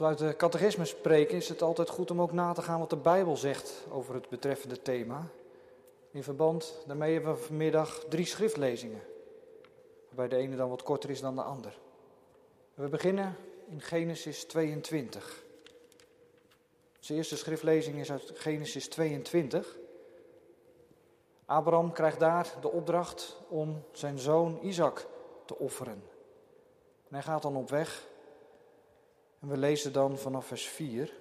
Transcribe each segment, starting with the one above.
we uit de catechisme spreken, is het altijd goed om ook na te gaan wat de Bijbel zegt over het betreffende thema. In verband daarmee hebben we vanmiddag drie schriftlezingen, waarbij de ene dan wat korter is dan de ander. We beginnen in Genesis 22. Onze eerste schriftlezing is uit Genesis 22. Abraham krijgt daar de opdracht om zijn zoon Isaac te offeren. En hij gaat dan op weg. En we lezen dan vanaf vers 4.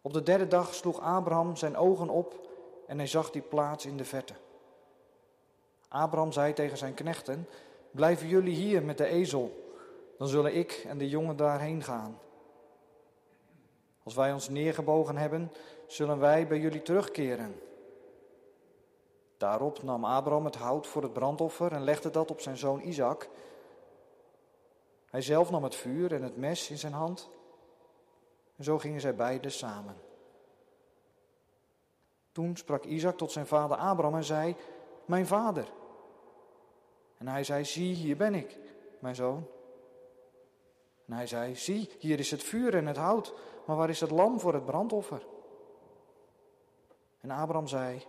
Op de derde dag sloeg Abraham zijn ogen op en hij zag die plaats in de verte. Abraham zei tegen zijn knechten: Blijven jullie hier met de ezel, dan zullen ik en de jongen daarheen gaan. Als wij ons neergebogen hebben, zullen wij bij jullie terugkeren. Daarop nam Abraham het hout voor het brandoffer en legde dat op zijn zoon Isaac. Hij zelf nam het vuur en het mes in zijn hand. En zo gingen zij beiden samen. Toen sprak Isaac tot zijn vader Abraham en zei: Mijn vader. En hij zei: Zie, hier ben ik, mijn zoon. En hij zei: Zie, hier is het vuur en het hout, maar waar is het lam voor het brandoffer? En Abraham zei: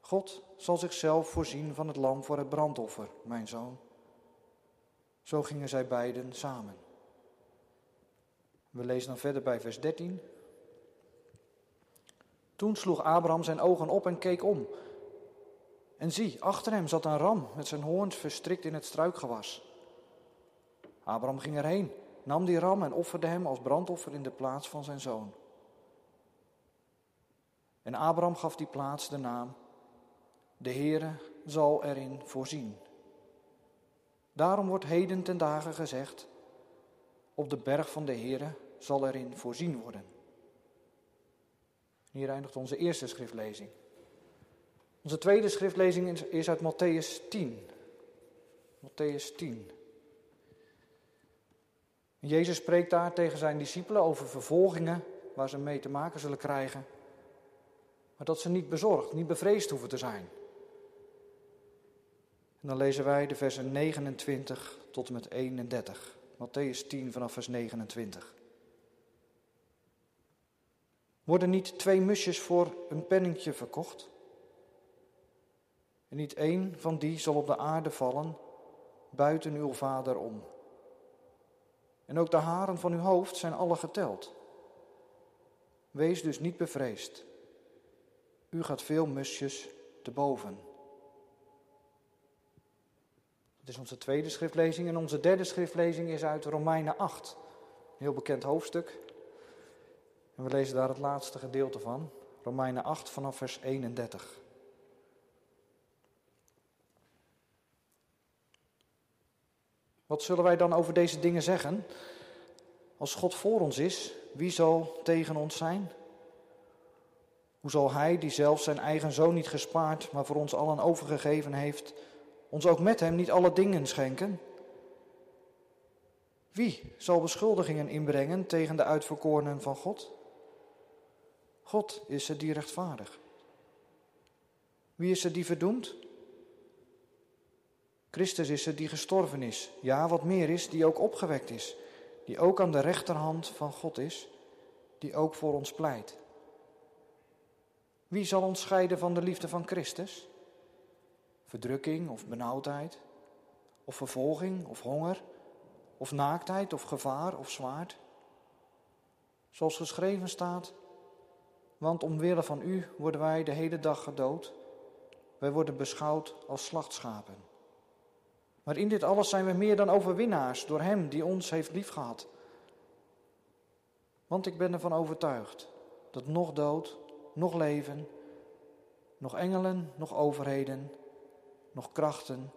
God zal zichzelf voorzien van het lam voor het brandoffer, mijn zoon. Zo gingen zij beiden samen. We lezen dan verder bij vers 13. Toen sloeg Abraham zijn ogen op en keek om. En zie, achter hem zat een ram met zijn hoorns verstrikt in het struikgewas. Abraham ging erheen, nam die ram en offerde hem als brandoffer in de plaats van zijn zoon. En Abraham gaf die plaats de naam, de Heere zal erin voorzien. Daarom wordt heden ten dagen gezegd, op de berg van de Heere zal erin voorzien worden. Hier eindigt onze eerste schriftlezing. Onze tweede schriftlezing is uit Matthäus 10. Matthäus 10. Jezus spreekt daar tegen zijn discipelen over vervolgingen waar ze mee te maken zullen krijgen. Maar dat ze niet bezorgd, niet bevreesd hoeven te zijn. En dan lezen wij de versen 29 tot en met 31. Matthäus 10 vanaf vers 29. Worden niet twee musjes voor een penningje verkocht? En niet één van die zal op de aarde vallen, buiten uw vader om. En ook de haren van uw hoofd zijn alle geteld. Wees dus niet bevreesd. U gaat veel musjes te boven. Dat is onze tweede schriftlezing. En onze derde schriftlezing is uit Romeinen 8. Een heel bekend hoofdstuk. En we lezen daar het laatste gedeelte van. Romeinen 8 vanaf vers 31. Wat zullen wij dan over deze dingen zeggen? Als God voor ons is, wie zal tegen ons zijn? Hoe zal Hij, die zelf zijn eigen zoon niet gespaard, maar voor ons allen overgegeven heeft, ons ook met Hem niet alle dingen schenken? Wie zal beschuldigingen inbrengen tegen de uitverkorenen van God? God is het die rechtvaardig. Wie is er die verdoemd? Christus is het die gestorven is. Ja, wat meer is, die ook opgewekt is. Die ook aan de rechterhand van God is. Die ook voor ons pleit. Wie zal ons scheiden van de liefde van Christus? Verdrukking of benauwdheid? Of vervolging of honger? Of naaktheid of gevaar of zwaard? Zoals geschreven staat, want omwille van u worden wij de hele dag gedood. Wij worden beschouwd als slachtschapen. Maar in dit alles zijn we meer dan overwinnaars door Hem die ons heeft liefgehad. Want ik ben ervan overtuigd dat nog dood, nog leven, nog engelen, nog overheden, nog krachten,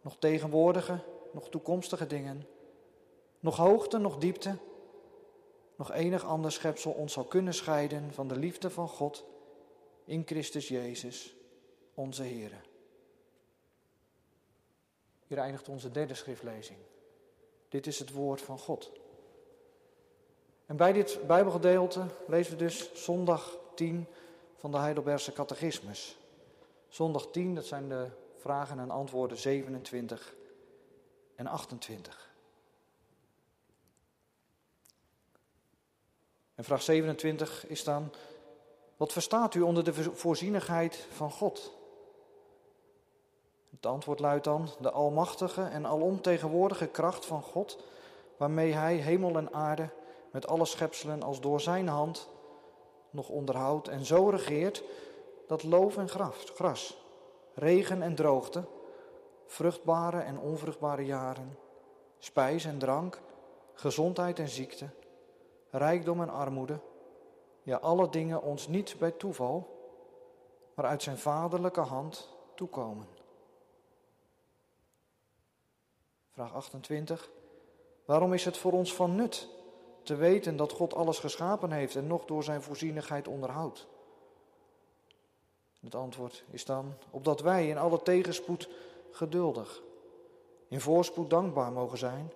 nog tegenwoordige, nog toekomstige dingen, nog hoogte, nog diepte, nog enig ander schepsel ons zal kunnen scheiden van de liefde van God in Christus Jezus, onze Heer. Hier eindigt onze derde schriftlezing. Dit is het woord van God. En bij dit Bijbelgedeelte lezen we dus zondag 10 van de Heidelbergse Catechismus. Zondag 10, dat zijn de vragen en antwoorden 27 en 28. En vraag 27 is dan, wat verstaat u onder de voorzienigheid van God? Het antwoord luidt dan, de almachtige en alomtegenwoordige kracht van God, waarmee Hij hemel en aarde met alle schepselen als door Zijn hand nog onderhoudt en zo regeert dat loof en gras, regen en droogte, vruchtbare en onvruchtbare jaren, spijs en drank, gezondheid en ziekte, rijkdom en armoede, ja alle dingen ons niet bij toeval, maar uit zijn vaderlijke hand toekomen. Vraag 28. Waarom is het voor ons van nut te weten dat God alles geschapen heeft en nog door zijn voorzienigheid onderhoudt? Het antwoord is dan, opdat wij in alle tegenspoed geduldig, in voorspoed dankbaar mogen zijn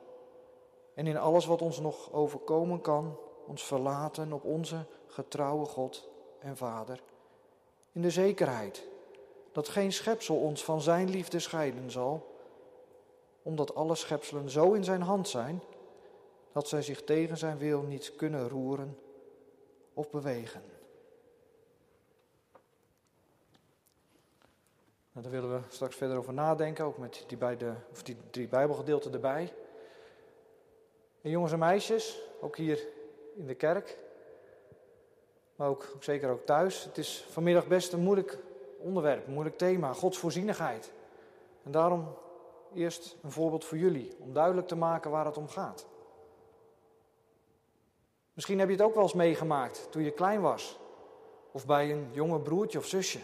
en in alles wat ons nog overkomen kan, ons verlaten op onze getrouwe God en Vader, in de zekerheid dat geen schepsel ons van Zijn liefde scheiden zal, omdat alle schepselen zo in Zijn hand zijn dat zij zich tegen Zijn wil niet kunnen roeren of bewegen. Nou, daar willen we straks verder over nadenken, ook met die, beide, of die drie Bijbelgedeelten erbij. En jongens en meisjes, ook hier in de kerk, maar ook, zeker ook thuis. Het is vanmiddag best een moeilijk onderwerp, een moeilijk thema, Gods voorzienigheid. En daarom eerst een voorbeeld voor jullie, om duidelijk te maken waar het om gaat. Misschien heb je het ook wel eens meegemaakt toen je klein was, of bij een jonge broertje of zusje.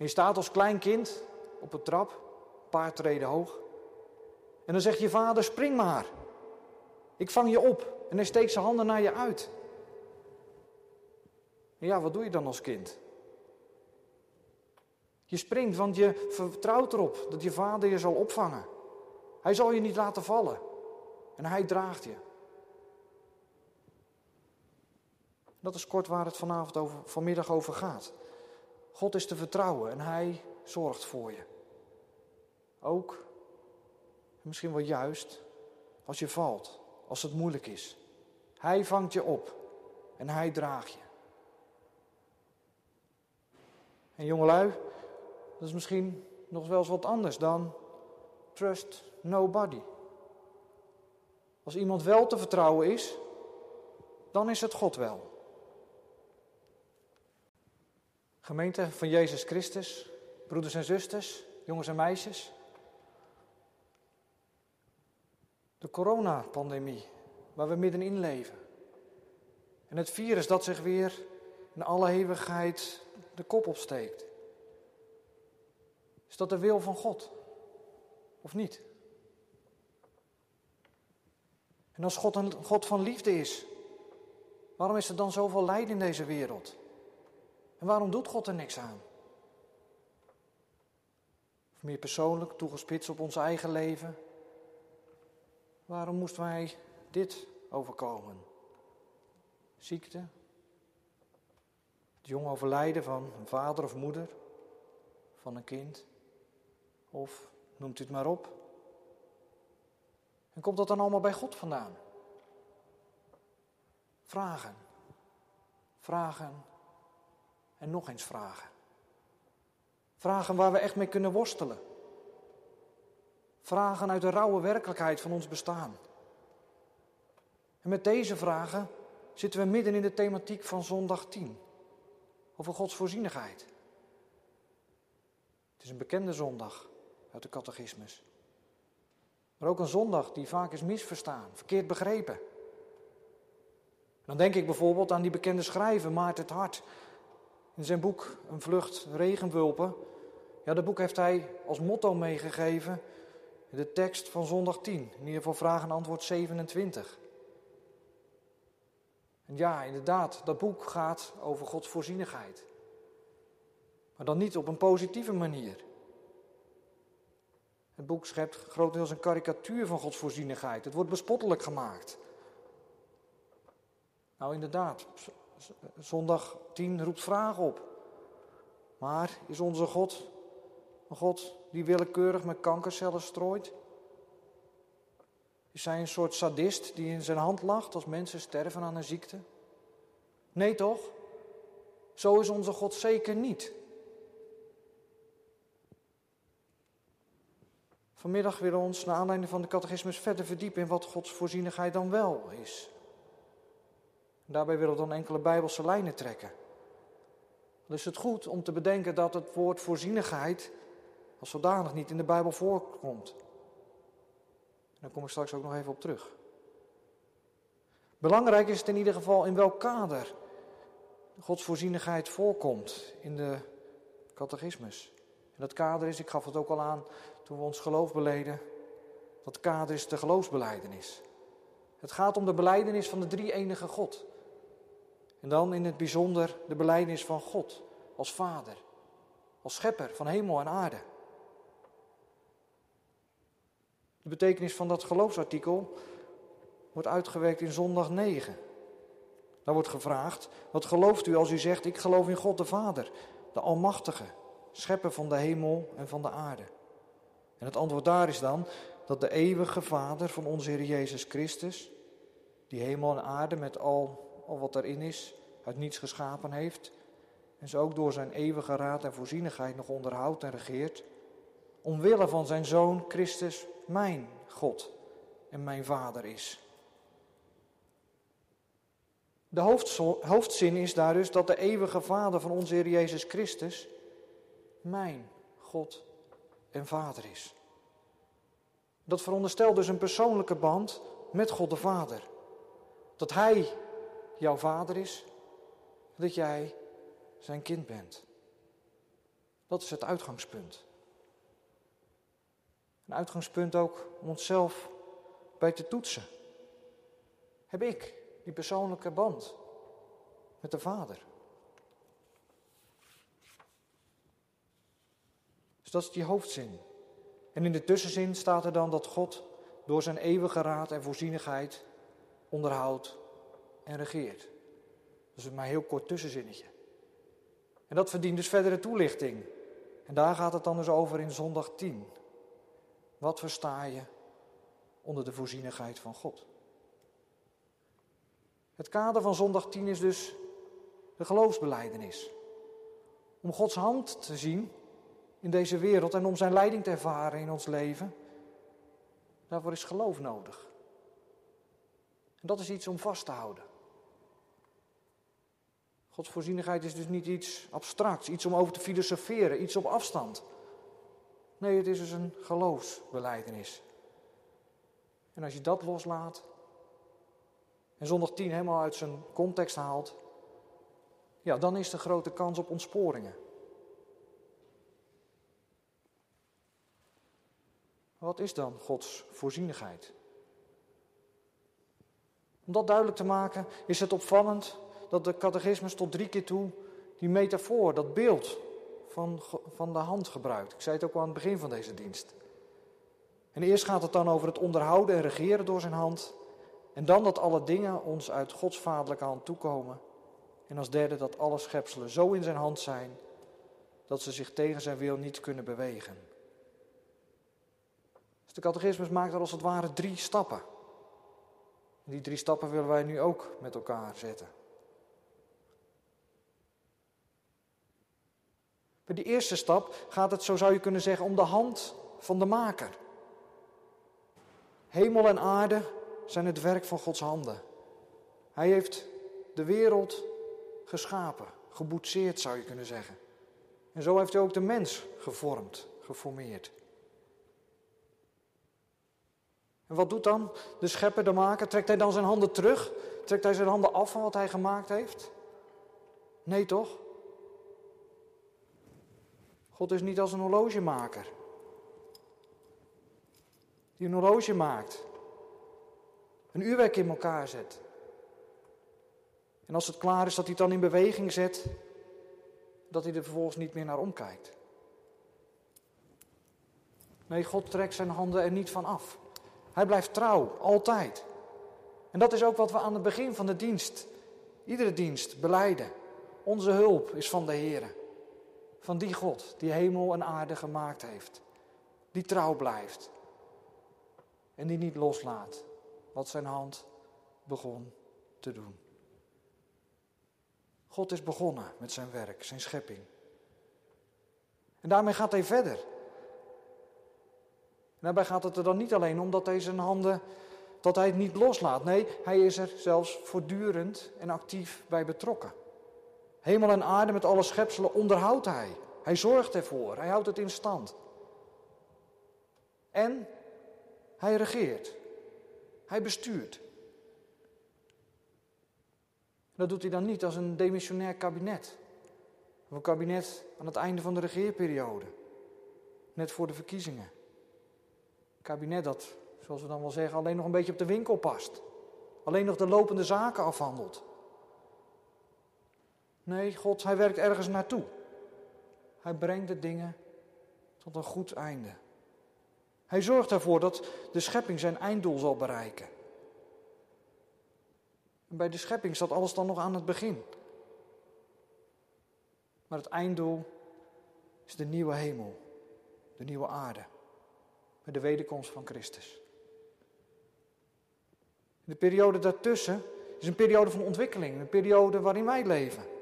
Je staat als klein kind op een trap, een paar treden hoog. En dan zegt je vader, spring maar. Ik vang je op. En hij steekt zijn handen naar je uit. En ja, wat doe je dan als kind? Je springt, want je vertrouwt erop dat je vader je zal opvangen. Hij zal je niet laten vallen. En hij draagt je. Dat is kort waar het vanavond over, vanmiddag over gaat. God is te vertrouwen en Hij zorgt voor je. Ook, misschien wel juist, als je valt, als het moeilijk is. Hij vangt je op en Hij draagt je. En jongelui, dat is misschien nog wel eens wat anders dan trust nobody. Als iemand wel te vertrouwen is, dan is het God wel. Gemeente van Jezus Christus, broeders en zusters, jongens en meisjes. De coronapandemie, waar we middenin leven. En het virus dat zich weer in alle eeuwigheid de kop opsteekt. Is dat de wil van God? Of niet? En als God een God van liefde is, waarom is er dan zoveel lijden in deze wereld? En waarom doet God er niks aan? Of meer persoonlijk, toegespitst op ons eigen leven. Waarom moesten wij dit overkomen? Ziekte, het jong overlijden van een vader of moeder, van een kind, of noemt u het maar op. En komt dat dan allemaal bij God vandaan? Vragen. Vragen en nog eens vragen. Vragen waar we echt mee kunnen worstelen. Vragen uit de rauwe werkelijkheid van ons bestaan. En met deze vragen zitten we midden in de thematiek van zondag 10. Over Gods voorzienigheid. Het is een bekende zondag uit de catechismus. Maar ook een zondag die vaak is misverstaan, verkeerd begrepen. Dan denk ik bijvoorbeeld aan die bekende schrijver Maarten het Hart, in zijn boek Een vlucht regenwulpen, ja, dat boek heeft hij als motto meegegeven, de tekst van zondag 10, in ieder geval vraag en antwoord 27. En ja, inderdaad, dat boek gaat over Gods voorzienigheid. Maar dan niet op een positieve manier. Het boek schept grotendeels een karikatuur van Gods voorzienigheid. Het wordt bespottelijk gemaakt. Nou, inderdaad, zondag 10 roept vragen op. Maar is onze God een God die willekeurig met kankercellen strooit? Is hij een soort sadist die in zijn hand lacht als mensen sterven aan een ziekte? Nee toch? Zo is onze God zeker niet. Vanmiddag willen we ons naar aanleiding van de catechismus verder verdiepen in wat Gods voorzienigheid dan wel is. Daarbij willen we dan enkele bijbelse lijnen trekken. Dan is het goed om te bedenken dat het woord voorzienigheid als zodanig niet in de Bijbel voorkomt. Daar kom ik straks ook nog even op terug. Belangrijk is het in ieder geval in welk kader Gods voorzienigheid voorkomt in de catechismus. En dat kader is, ik gaf het ook al aan toen we ons geloof beleden, dat kader is de geloofsbeleidenis. Het gaat om de beleidenis van de drie enige God. En dan in het bijzonder de beleidenis van God als Vader, als Schepper van hemel en aarde. De betekenis van dat geloofsartikel wordt uitgewerkt in zondag 9. Daar wordt gevraagd, wat gelooft u als u zegt, ik geloof in God de Vader, de Almachtige, schepper van de hemel en van de aarde. En het antwoord daar is dan dat de eeuwige Vader van onze Heer Jezus Christus, die hemel en aarde met al, al wat erin is, uit niets geschapen heeft, en ze ook door zijn eeuwige raad en voorzienigheid nog onderhoudt en regeert, omwille van zijn Zoon Christus mijn God en mijn Vader is. De hoofdzin is daar dus dat de eeuwige Vader van onze Heer Jezus Christus mijn God en Vader is. Dat veronderstelt dus een persoonlijke band met God de Vader. Dat Hij jouw Vader is, dat jij zijn kind bent. Dat is het uitgangspunt. Een uitgangspunt ook om onszelf bij te toetsen. Heb ik die persoonlijke band met de Vader? Dus dat is die hoofdzin. En in de tussenzin staat er dan dat God door zijn eeuwige raad en voorzienigheid onderhoudt en regeert. Dat is maar een heel kort tussenzinnetje. En dat verdient dus verdere toelichting. En daar gaat het dan dus over in zondag 10. Wat versta je onder de voorzienigheid van God? Het kader van zondag 10 is dus de geloofsbeleidenis. Om Gods hand te zien in deze wereld en om zijn leiding te ervaren in ons leven, daarvoor is geloof nodig. En dat is iets om vast te houden. Gods voorzienigheid is dus niet iets abstracts, iets om over te filosoferen, iets op afstand. Nee, het is dus een geloofsbeleidenis. En als je dat loslaat en zondag 10 helemaal uit zijn context haalt, ja, dan is de grote kans op ontsporingen. Wat is dan Gods voorzienigheid? Om dat duidelijk te maken is het opvallend dat de catechismus tot drie keer toe die metafoor, dat beeld van, van de hand gebruikt. Ik zei het ook al aan het begin van deze dienst. En eerst gaat het dan over het onderhouden en regeren door zijn hand. En dan dat alle dingen ons uit Gods vaderlijke hand toekomen. En als derde dat alle schepselen zo in zijn hand zijn dat ze zich tegen zijn wil niet kunnen bewegen. Dus de catechismus maakt er als het ware drie stappen. En die drie stappen willen wij nu ook met elkaar zetten. Bij die eerste stap gaat het, zo zou je kunnen zeggen, om de hand van de maker. Hemel en aarde zijn het werk van Gods handen. Hij heeft de wereld geschapen, geboetseerd zou je kunnen zeggen. En zo heeft hij ook de mens gevormd, geformeerd. En wat doet dan de schepper, de maker? Trekt hij dan zijn handen terug? Trekt hij zijn handen af van wat hij gemaakt heeft? Nee toch? God is niet als een horlogemaker. Die een horloge maakt. Een uurwerk in elkaar zet. En als het klaar is, dat hij het dan in beweging zet. Dat hij er vervolgens niet meer naar omkijkt. Nee, God trekt zijn handen er niet van af. Hij blijft trouw, altijd. En dat is ook wat we aan het begin van de dienst, iedere dienst, beleiden. Onze hulp is van de Heer van die God die hemel en aarde gemaakt heeft, die trouw blijft. en die niet loslaat wat zijn hand begon te doen. God is begonnen met zijn werk, zijn schepping. En daarmee gaat hij verder. daarbij gaat het er dan niet alleen om dat hij zijn handen, dat hij het niet loslaat. Nee, hij is er zelfs voortdurend en actief bij betrokken. Hemel en aarde met alle schepselen onderhoudt hij. Hij zorgt ervoor, hij houdt het in stand. En hij regeert. Hij bestuurt. Dat doet hij dan niet als een demissionair kabinet. Of een kabinet aan het einde van de regeerperiode. Net voor de verkiezingen. Een kabinet dat, zoals we dan wel zeggen, alleen nog een beetje op de winkel past. Alleen nog de lopende zaken afhandelt. Nee, God, hij werkt ergens naartoe. Hij brengt de dingen tot een goed einde. Hij zorgt ervoor dat de schepping zijn einddoel zal bereiken. En bij de schepping staat alles dan nog aan het begin. Maar het einddoel is de nieuwe hemel, de nieuwe aarde, met de wederkomst van Christus. De periode daartussen is een periode van ontwikkeling, een periode waarin wij leven.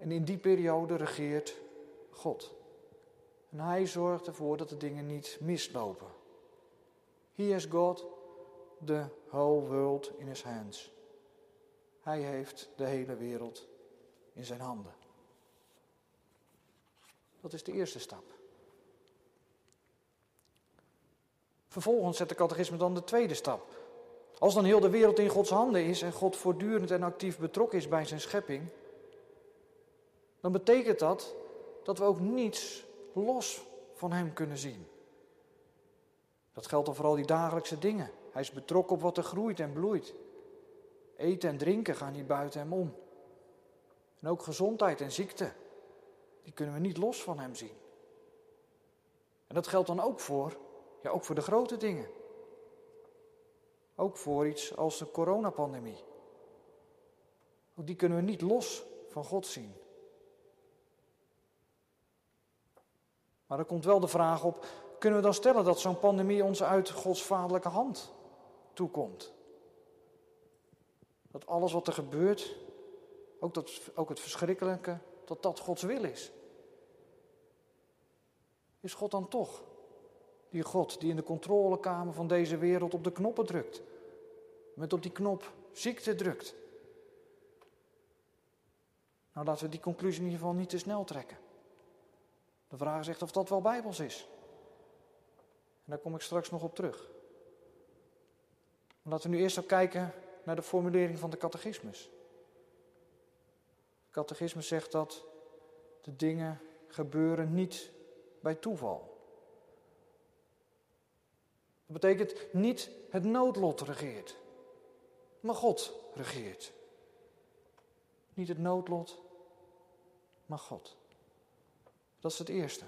En in die periode regeert God. En hij zorgt ervoor dat de dingen niet mislopen. He has got the whole world in his hands. Hij heeft de hele wereld in zijn handen. Dat is de eerste stap. Vervolgens zet de catechisme dan de tweede stap. Als dan heel de wereld in Gods handen is en God voortdurend en actief betrokken is bij zijn schepping, dan betekent dat dat we ook niets los van Hem kunnen zien. Dat geldt dan vooral die dagelijkse dingen. Hij is betrokken op wat er groeit en bloeit. Eten en drinken gaan niet buiten Hem om. En ook gezondheid en ziekte, die kunnen we niet los van Hem zien. En dat geldt dan ook voor, ja, ook voor de grote dingen. Ook voor iets als de coronapandemie. Ook die kunnen we niet los van God zien. Maar er komt wel de vraag op, kunnen we dan stellen dat zo'n pandemie ons uit Gods vaderlijke hand toekomt? Dat alles wat er gebeurt, ook, dat, ook het verschrikkelijke, dat dat Gods wil is. Is God dan toch die God die in de controlekamer van deze wereld op de knoppen drukt? Met op die knop ziekte drukt? Nou, laten we die conclusie in ieder geval niet te snel trekken. De vraag echt of dat wel bijbels is. En daar kom ik straks nog op terug. laten we nu eerst ook kijken naar de formulering van de catechismus. De catechismus zegt dat de dingen gebeuren niet bij toeval. Dat betekent niet het noodlot regeert, maar God regeert. Niet het noodlot, maar God. Dat is het eerste.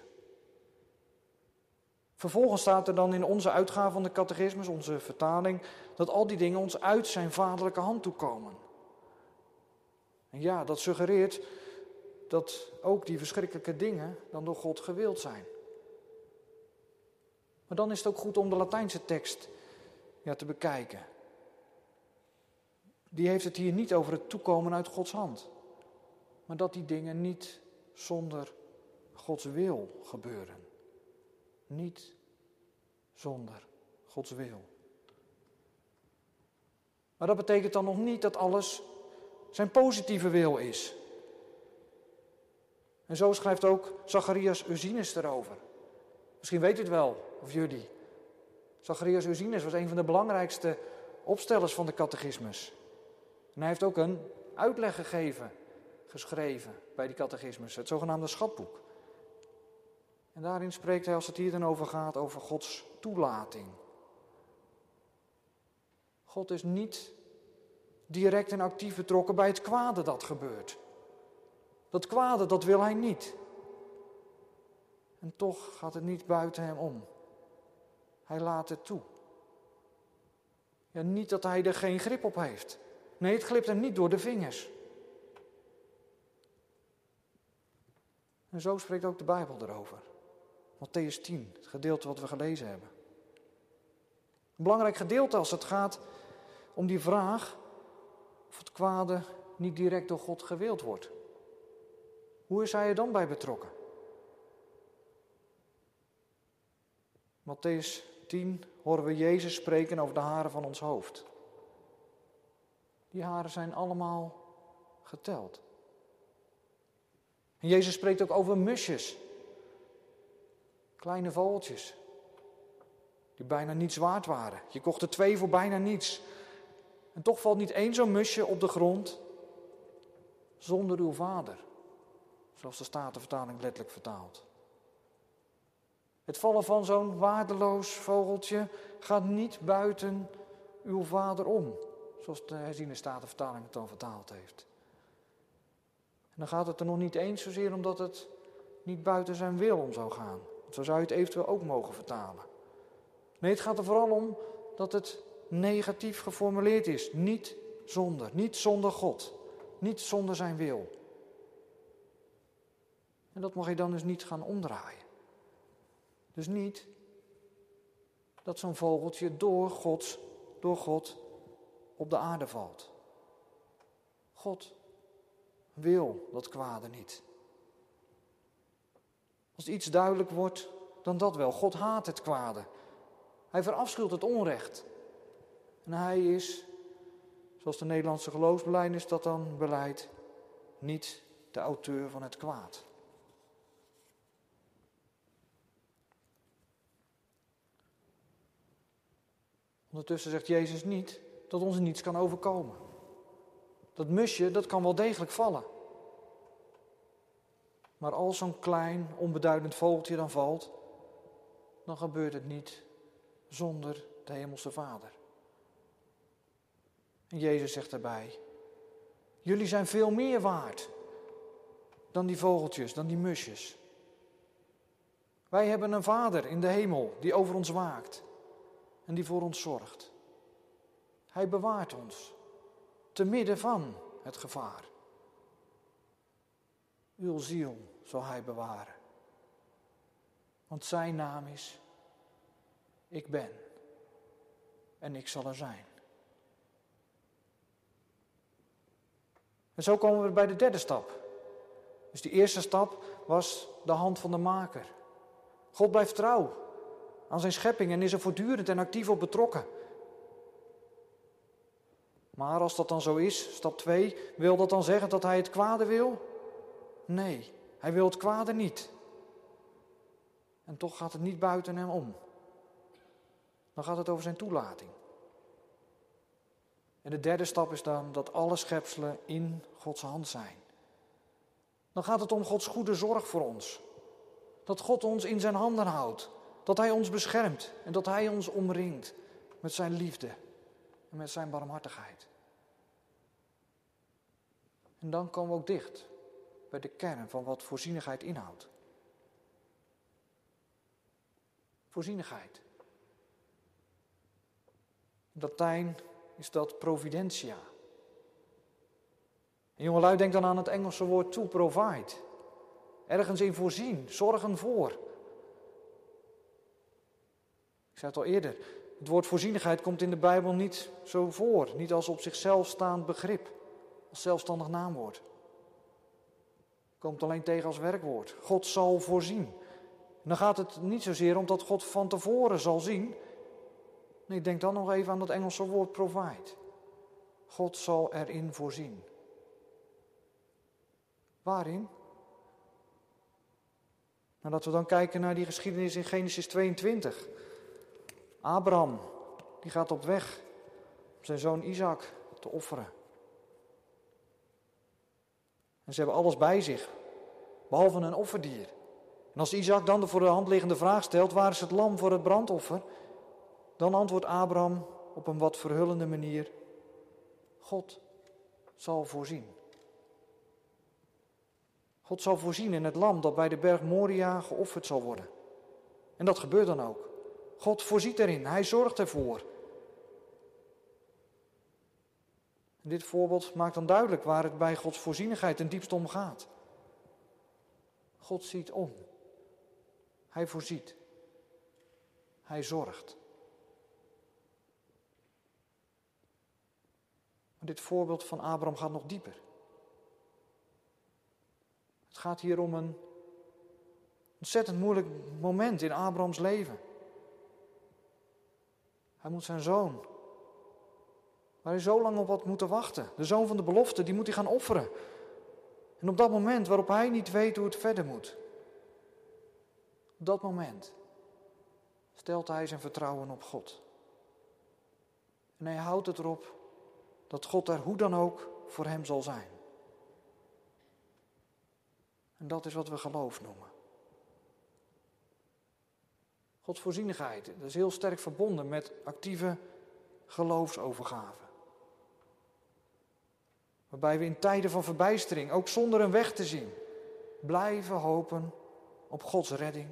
Vervolgens staat er dan in onze uitgave van de catechismus, onze vertaling, dat al die dingen ons uit zijn vaderlijke hand toekomen. En ja, dat suggereert dat ook die verschrikkelijke dingen dan door God gewild zijn. Maar dan is het ook goed om de Latijnse tekst ja, te bekijken. Die heeft het hier niet over het toekomen uit Gods hand, maar dat die dingen niet zonder Gods wil gebeuren. Niet zonder Gods wil. Maar dat betekent dan nog niet dat alles zijn positieve wil is. En zo schrijft ook Zacharias Eusinus erover. Misschien weet u het wel, of jullie. Zacharias Eusinus was een van de belangrijkste opstellers van de catechismus. En hij heeft ook een uitleg gegeven, geschreven bij die catechismus, het zogenaamde schatboek. En daarin spreekt hij, als het hier dan over gaat, over Gods toelating. God is niet direct en actief betrokken bij het kwade dat gebeurt. Dat kwade, dat wil hij niet. En toch gaat het niet buiten hem om. Hij laat het toe. Ja, niet dat hij er geen grip op heeft. Nee, het glipt hem niet door de vingers. En zo spreekt ook de Bijbel erover. Matthäus 10, het gedeelte wat we gelezen hebben. Een belangrijk gedeelte als het gaat om die vraag of het kwade niet direct door God gewild wordt. Hoe is hij er dan bij betrokken? Matthäus 10 horen we Jezus spreken over de haren van ons hoofd. Die haren zijn allemaal geteld. En Jezus spreekt ook over musjes. Kleine vogeltjes. Die bijna niets waard waren. Je kocht er twee voor bijna niets. En toch valt niet één zo'n musje op de grond zonder uw vader. Zoals de Statenvertaling letterlijk vertaalt. Het vallen van zo'n waardeloos vogeltje gaat niet buiten uw vader om. Zoals de herziene Statenvertaling het dan vertaald heeft. En dan gaat het er nog niet eens zozeer omdat het niet buiten zijn wil om zou gaan. Zo zou je het eventueel ook mogen vertalen. Nee, het gaat er vooral om dat het negatief geformuleerd is. Niet zonder, niet zonder God, niet zonder zijn wil. En dat mag je dan dus niet gaan omdraaien. Dus niet dat zo'n vogeltje door, Gods, door God op de aarde valt. God wil dat kwade niet. Als iets duidelijk wordt, dan dat wel. God haat het kwade. Hij verafschuwt het onrecht. En hij is, zoals de Nederlandse geloofsbeleidnis dat dan beleidt, niet de auteur van het kwaad. Ondertussen zegt Jezus niet dat ons niets kan overkomen. Dat musje, dat kan wel degelijk vallen. Maar als zo'n klein, onbeduidend vogeltje dan valt, dan gebeurt het niet zonder de Hemelse Vader. En Jezus zegt daarbij: Jullie zijn veel meer waard dan die vogeltjes, dan die musjes. Wij hebben een Vader in de hemel die over ons waakt en die voor ons zorgt. Hij bewaart ons te midden van het gevaar. Uw ziel zal hij bewaren. Want zijn naam is Ik ben en ik zal er zijn. En zo komen we bij de derde stap. Dus die eerste stap was de hand van de maker. God blijft trouw aan zijn schepping en is er voortdurend en actief op betrokken. Maar als dat dan zo is, stap 2, wil dat dan zeggen dat hij het kwade wil? Nee, hij wil het kwade niet. En toch gaat het niet buiten hem om. Dan gaat het over zijn toelating. En de derde stap is dan dat alle schepselen in Gods hand zijn. Dan gaat het om Gods goede zorg voor ons. Dat God ons in zijn handen houdt. Dat Hij ons beschermt en dat Hij ons omringt met zijn liefde en met zijn barmhartigheid. En dan komen we ook dicht bij de kern van wat voorzienigheid inhoudt. Voorzienigheid. In Latijn is dat providentia. En jongelui, denk dan aan het Engelse woord to provide. Ergens in voorzien, zorgen voor. Ik zei het al eerder, het woord voorzienigheid komt in de Bijbel niet zo voor, niet als op zichzelf staand begrip, als zelfstandig naamwoord. Komt alleen tegen als werkwoord. God zal voorzien. En dan gaat het niet zozeer om dat God van tevoren zal zien. Nee, denk dan nog even aan dat Engelse woord provide. God zal erin voorzien. Waarin? Nou, we dan kijken naar die geschiedenis in Genesis 22. Abraham, die gaat op weg om zijn zoon Isaac te offeren. En ze hebben alles bij zich, behalve een offerdier. En als Isaac dan de voor de hand liggende vraag stelt, waar is het lam voor het brandoffer? Dan antwoordt Abraham op een wat verhullende manier, God zal voorzien. God zal voorzien in het lam dat bij de berg Moria geofferd zal worden. En dat gebeurt dan ook. God voorziet erin, hij zorgt ervoor. En dit voorbeeld maakt dan duidelijk waar het bij Gods voorzienigheid ten diepste om gaat. God ziet om. Hij voorziet. Hij zorgt. Maar dit voorbeeld van Abraham gaat nog dieper. Het gaat hier om een ontzettend moeilijk moment in Abrahams leven. Hij moet zijn zoon waar hij zo lang op had moeten wachten, de zoon van de belofte, die moet hij gaan offeren. En op dat moment waarop hij niet weet hoe het verder moet, op dat moment stelt hij zijn vertrouwen op God. En hij houdt het erop dat God er hoe dan ook voor hem zal zijn. En dat is wat we geloof noemen. Gods voorzienigheid, dat is heel sterk verbonden met actieve geloofsovergave. Waarbij we in tijden van verbijstering, ook zonder een weg te zien, blijven hopen op Gods redding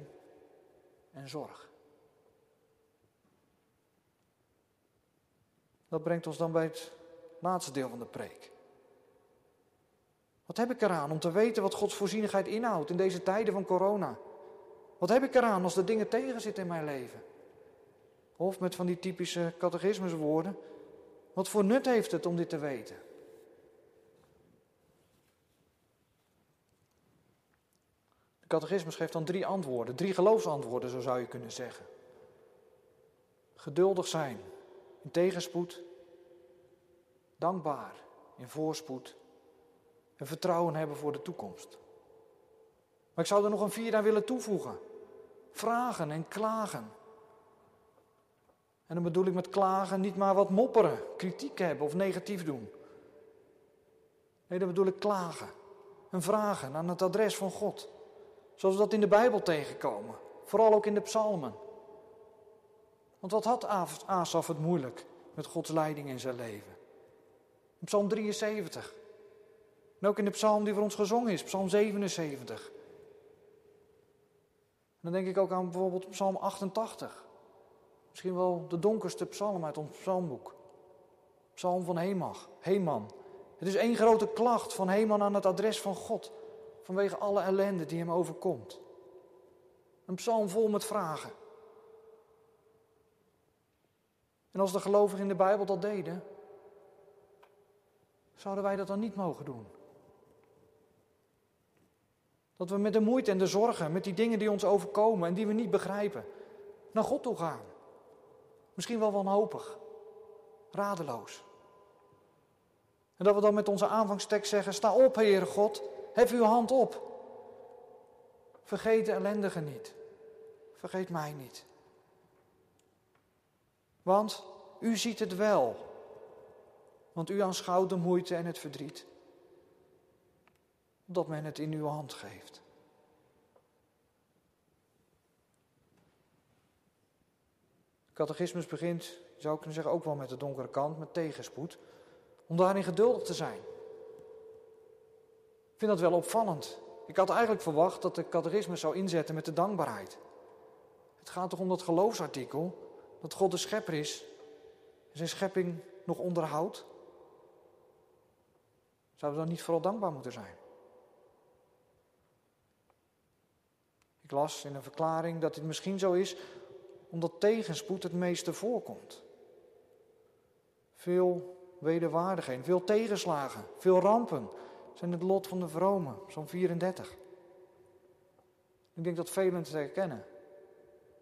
en zorg. Dat brengt ons dan bij het laatste deel van de preek. Wat heb ik eraan om te weten wat Gods voorzienigheid inhoudt in deze tijden van corona? Wat heb ik eraan als er dingen tegenzitten in mijn leven? Of met van die typische catechismuswoorden, wat voor nut heeft het om dit te weten? Catechismus geeft dan drie antwoorden, drie geloofsantwoorden, zo zou je kunnen zeggen. Geduldig zijn in tegenspoed, dankbaar in voorspoed en vertrouwen hebben voor de toekomst. Maar ik zou er nog een vierde aan willen toevoegen. Vragen en klagen. En dan bedoel ik met klagen niet maar wat mopperen, kritiek hebben of negatief doen. Nee, dan bedoel ik klagen en vragen aan het adres van God. Zoals we dat in de Bijbel tegenkomen. Vooral ook in de psalmen. Want wat had Asaf het moeilijk met Gods leiding in zijn leven? Psalm 73. En ook in de psalm die voor ons gezongen is, Psalm 77. En dan denk ik ook aan bijvoorbeeld Psalm 88. Misschien wel de donkerste psalm uit ons psalmboek. Psalm van Hemach, Heman. Het is één grote klacht van Heman aan het adres van God. Vanwege alle ellende die hem overkomt. Een psalm vol met vragen. En als de gelovigen in de Bijbel dat deden, zouden wij dat dan niet mogen doen? Dat we met de moeite en de zorgen, met die dingen die ons overkomen en die we niet begrijpen, naar God toe gaan. Misschien wel wanhopig, radeloos. En dat we dan met onze aanvangstekst zeggen: Sta op, Heere God, hef uw hand op. Vergeet de ellendigen niet. Vergeet mij niet. Want u ziet het wel. Want u aanschouwt de moeite en het verdriet. Dat men het in uw hand geeft. Catechismus begint, zou kunnen zeggen, ook wel met de donkere kant, met tegenspoed. Om daarin geduldig te zijn. Ik vind dat wel opvallend. Ik had eigenlijk verwacht dat de catechismus zou inzetten met de dankbaarheid. Het gaat toch om dat geloofsartikel dat God de schepper is en zijn schepping nog onderhoudt? Zouden we dan niet vooral dankbaar moeten zijn? Ik las in een verklaring dat dit misschien zo is omdat tegenspoed het meeste voorkomt. Veel wederwaardigheden, veel tegenslagen, veel rampen zijn het lot van de vromen, zo'n 34. Ik denk dat velen het herkennen.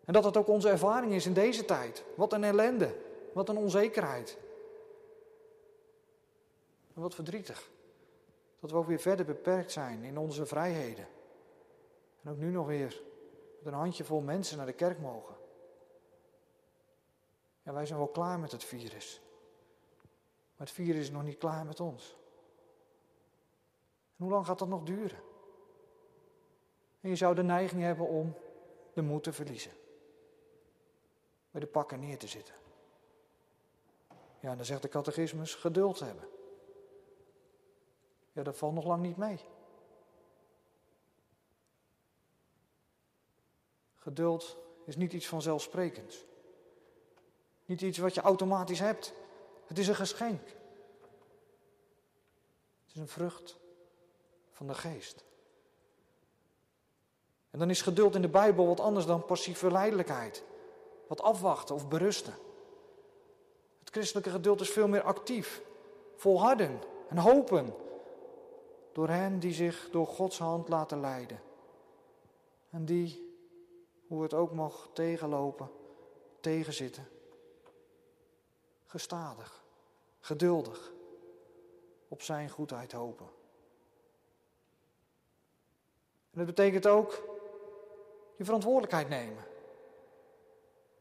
En dat dat ook onze ervaring is in deze tijd. Wat een ellende, wat een onzekerheid. En wat verdrietig. Dat we ook weer verder beperkt zijn in onze vrijheden. En ook nu nog weer met een handjevol mensen naar de kerk mogen. Ja, wij zijn wel klaar met het virus. Maar het virus is nog niet klaar met ons. En hoe lang gaat dat nog duren? En je zou de neiging hebben om de moed te verliezen bij de pakken neer te zitten. Ja, dan zegt de catechismus geduld hebben. Ja, dat valt nog lang niet mee. Geduld is niet iets vanzelfsprekends. Niet iets wat je automatisch hebt. Het is een geschenk. Het is een vrucht van de geest. En dan is geduld in de Bijbel wat anders dan passieve leidelijkheid wat afwachten of berusten. Het christelijke geduld is veel meer actief, volharden en hopen door hen die zich door Gods hand laten leiden. En die, hoe het ook mag, tegenlopen, tegenzitten. Gestadig, geduldig, op zijn goedheid hopen. En dat betekent ook je verantwoordelijkheid nemen.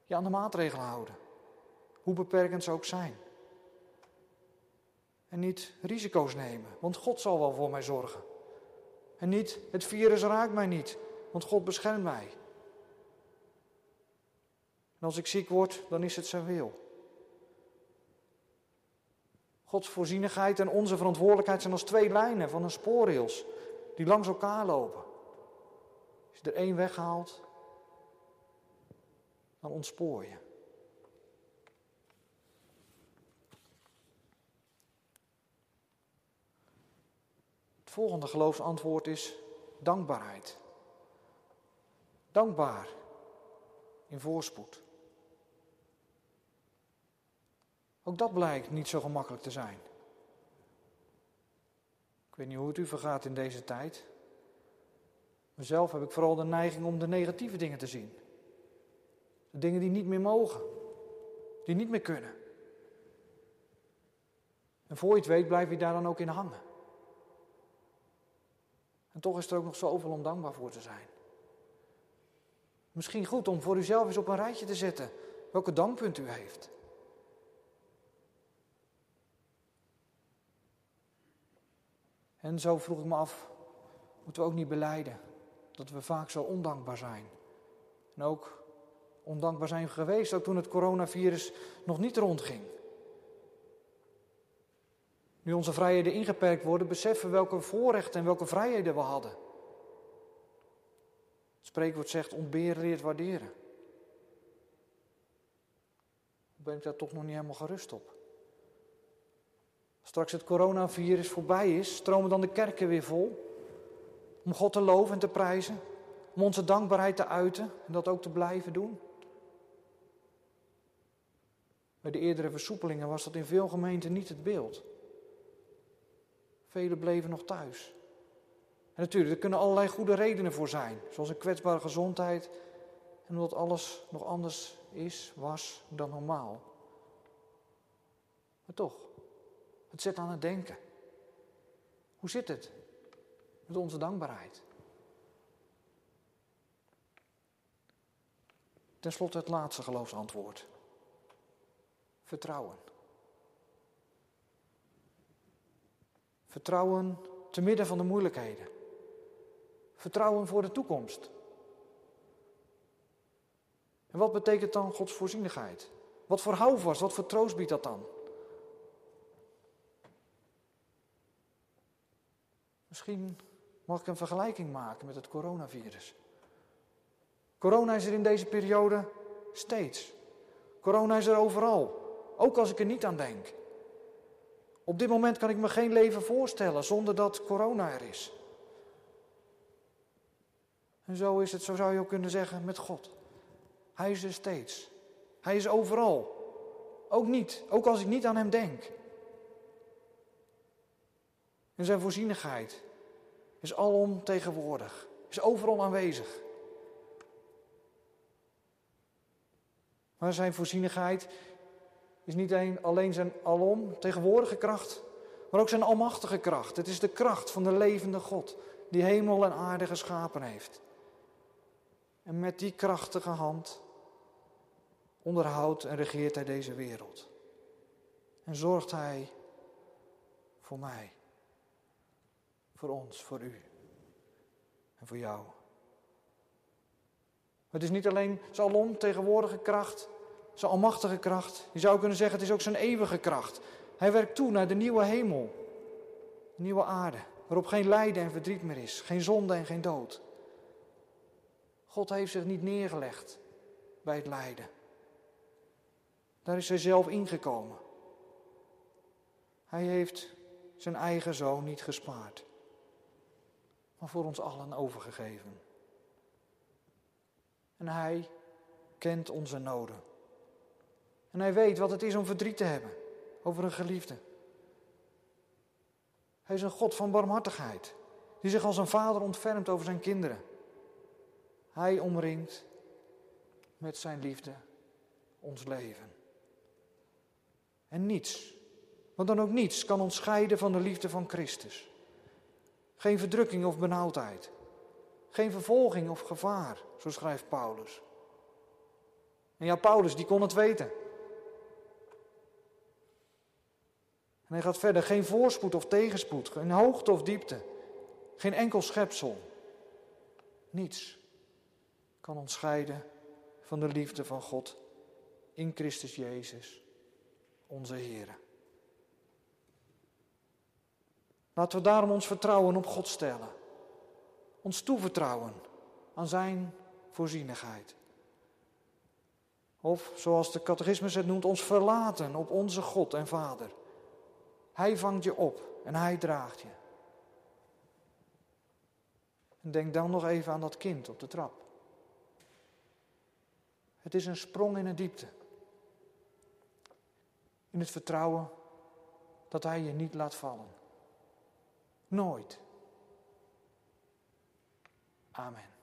Je aan de maatregelen houden. Hoe beperkend ze ook zijn. En niet risico's nemen, want God zal wel voor mij zorgen. En niet, het virus raakt mij niet, want God beschermt mij. En als ik ziek word, dan is het zijn wil. Gods voorzienigheid en onze verantwoordelijkheid zijn als twee lijnen van een spoorrails die langs elkaar lopen. Als je er één weghaalt, dan ontspoor je. Het volgende geloofsantwoord is dankbaarheid. Dankbaar in voorspoed. Ook dat blijkt niet zo gemakkelijk te zijn. Ik weet niet hoe het u vergaat in deze tijd. Mezelf heb ik vooral de neiging om de negatieve dingen te zien. De dingen die niet meer mogen, die niet meer kunnen. En voor je het weet blijf je daar dan ook in hangen. En toch is er ook nog zoveel om dankbaar voor te zijn. Misschien goed om voor uzelf eens op een rijtje te zetten welke dankpunt u heeft. En zo vroeg ik me af, moeten we ook niet beleiden dat we vaak zo ondankbaar zijn. En ook ondankbaar zijn geweest, ook toen het coronavirus nog niet rondging. Nu onze vrijheden ingeperkt worden, beseffen we welke voorrechten en welke vrijheden we hadden. Het spreekwoord zegt ontberen leert waarderen. Ben ik daar toch nog niet helemaal gerust op? straks het coronavirus voorbij is, stromen dan de kerken weer vol. Om God te loven en te prijzen. Om onze dankbaarheid te uiten en dat ook te blijven doen. Bij de eerdere versoepelingen was dat in veel gemeenten niet het beeld. Velen bleven nog thuis. En natuurlijk, er kunnen allerlei goede redenen voor zijn, zoals een kwetsbare gezondheid en omdat alles nog anders is, was dan normaal. Maar toch, het zet aan het denken. Hoe zit het met onze dankbaarheid? Ten slotte het laatste geloofsantwoord. Vertrouwen. Vertrouwen te midden van de moeilijkheden. Vertrouwen voor de toekomst. En wat betekent dan Gods voorzienigheid? Wat voor houvast, wat voor troost biedt dat dan? Misschien mag ik een vergelijking maken met het coronavirus. Corona is er in deze periode steeds. Corona is er overal, ook als ik er niet aan denk. Op dit moment kan ik me geen leven voorstellen zonder dat corona er is. En zo is het, zo zou je ook kunnen zeggen, met God. Hij is er steeds. Hij is overal. Ook niet, ook als ik niet aan Hem denk. En zijn voorzienigheid is alom tegenwoordig, is overal aanwezig. Maar zijn voorzienigheid is niet alleen zijn alom tegenwoordige kracht, maar ook zijn almachtige kracht. Het is de kracht van de levende God die hemel en aarde geschapen heeft. En met die krachtige hand onderhoudt en regeert hij deze wereld. En zorgt hij voor mij, voor ons, voor u en voor jou. Het is niet alleen zijn alom tegenwoordige kracht, zijn almachtige kracht. Je zou kunnen zeggen, het is ook zijn eeuwige kracht. Hij werkt toe naar de nieuwe hemel, nieuwe aarde, waarop geen lijden en verdriet meer is, geen zonde en geen dood. God heeft zich niet neergelegd bij het lijden. Daar is hij zelf ingekomen. Hij heeft zijn eigen zoon niet gespaard, maar voor ons allen overgegeven. En hij kent onze noden. En hij weet wat het is om verdriet te hebben over een geliefde. Hij is een God van barmhartigheid, die zich als een vader ontfermt over zijn kinderen. Hij omringt met zijn liefde ons leven. En niets, want dan ook niets, kan ons scheiden van de liefde van Christus. Geen verdrukking of benauwdheid. Geen vervolging of gevaar, zo schrijft Paulus. En ja, Paulus, die kon het weten. En hij gaat verder, geen voorspoed of tegenspoed, geen hoogte of diepte, geen enkel schepsel. Niets kan ons scheiden van de liefde van God in Christus Jezus, onze Heer. Laten we daarom ons vertrouwen op God stellen. Ons toevertrouwen aan Zijn voorzienigheid. Of zoals de catechismus het noemt, ons verlaten op onze God en Vader. Hij vangt je op en hij draagt je. En denk dan nog even aan dat kind op de trap. Het is een sprong in de diepte. In het vertrouwen dat hij je niet laat vallen. Nooit. Amen.